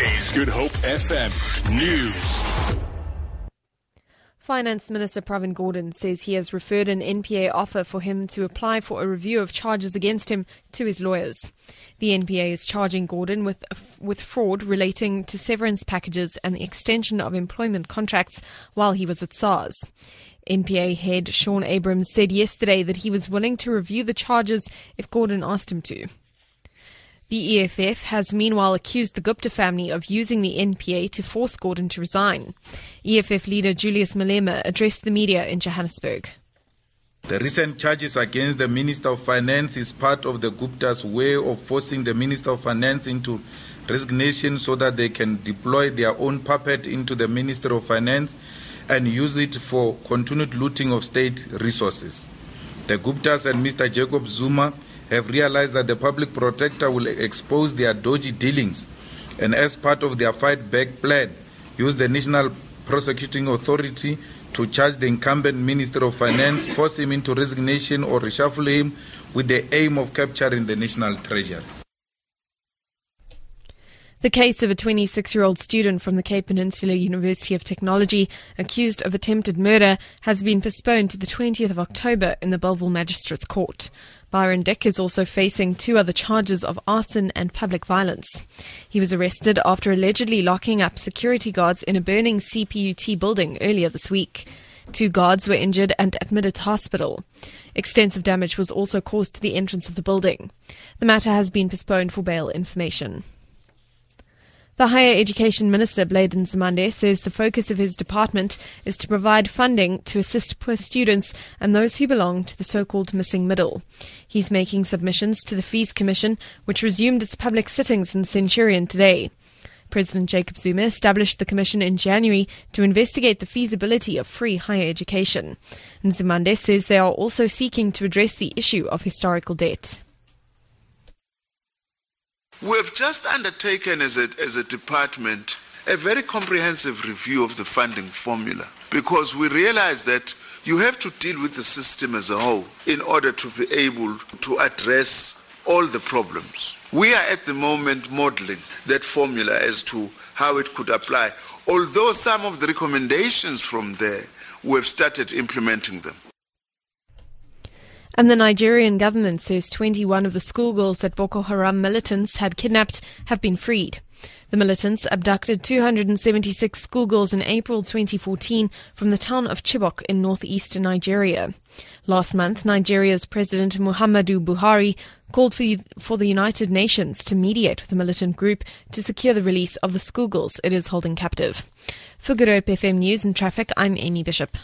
Is Good Hope FM News. Finance Minister Pravin Gordhan says he has referred an NPA offer for him to apply for a review of charges against him to his lawyers. The NPA is charging Gordhan with with fraud relating to severance packages and the extension of employment contracts while he was at SARS. NPA head Shaun Abrahams said yesterday that he was willing to review the charges if Gordhan asked him to. The EFF has meanwhile accused the Gupta family of using the NPA to force Gordhan to resign. EFF leader Julius Malema addressed the media in Johannesburg. The recent charges against the Minister of Finance is part of the Gupta's way of forcing the Minister of Finance into resignation so that they can deploy their own puppet into the Minister of Finance and use it for continued looting of state resources. The Guptas and Mr. Jacob Zuma have realized that the public protector will expose their dodgy dealings and, as part of their fight back plan, use the National Prosecuting Authority to charge the incumbent Minister of Finance, force him into resignation, or reshuffle him with the aim of capturing the national treasury. The case of a 26 year old student from the Cape Peninsula University of Technology accused of attempted murder has been postponed to the 20th of October in the Bellville Magistrates Court. Byron Dick is also facing two other charges of arson and public violence. He was arrested after allegedly locking up security guards in a burning CPUT building earlier this week. Two guards were injured and admitted to hospital. Extensive damage was also caused to the entrance of the building. The matter has been postponed for bail information. The Higher Education Minister, Blade Nzimande, says the focus of his department is to provide funding to assist poor students and those who belong to the so-called missing middle. He's making submissions to the Fees Commission, which resumed its public sittings in Centurion today. President Jacob Zuma established the commission in January to investigate the feasibility of free higher education. Nzimande says they are also seeking to address the issue of historical debt. We've just undertaken as a, as a department a very comprehensive review of the funding formula because we realize that you have to deal with the system as a whole in order to be able to address all the problems. We are at the moment modeling that formula as to how it could apply, although some of the recommendations from there, we've started implementing them. And the Nigerian government says 21 of the schoolgirls that Boko Haram militants had kidnapped have been freed. The militants abducted 276 schoolgirls in April 2014 from the town of Chibok in northeastern Nigeria. Last month, Nigeria's President Muhammadu Buhari called for the, for the United Nations to mediate with the militant group to secure the release of the schoolgirls it is holding captive. For Good FM News and Traffic, I'm Amy Bishop.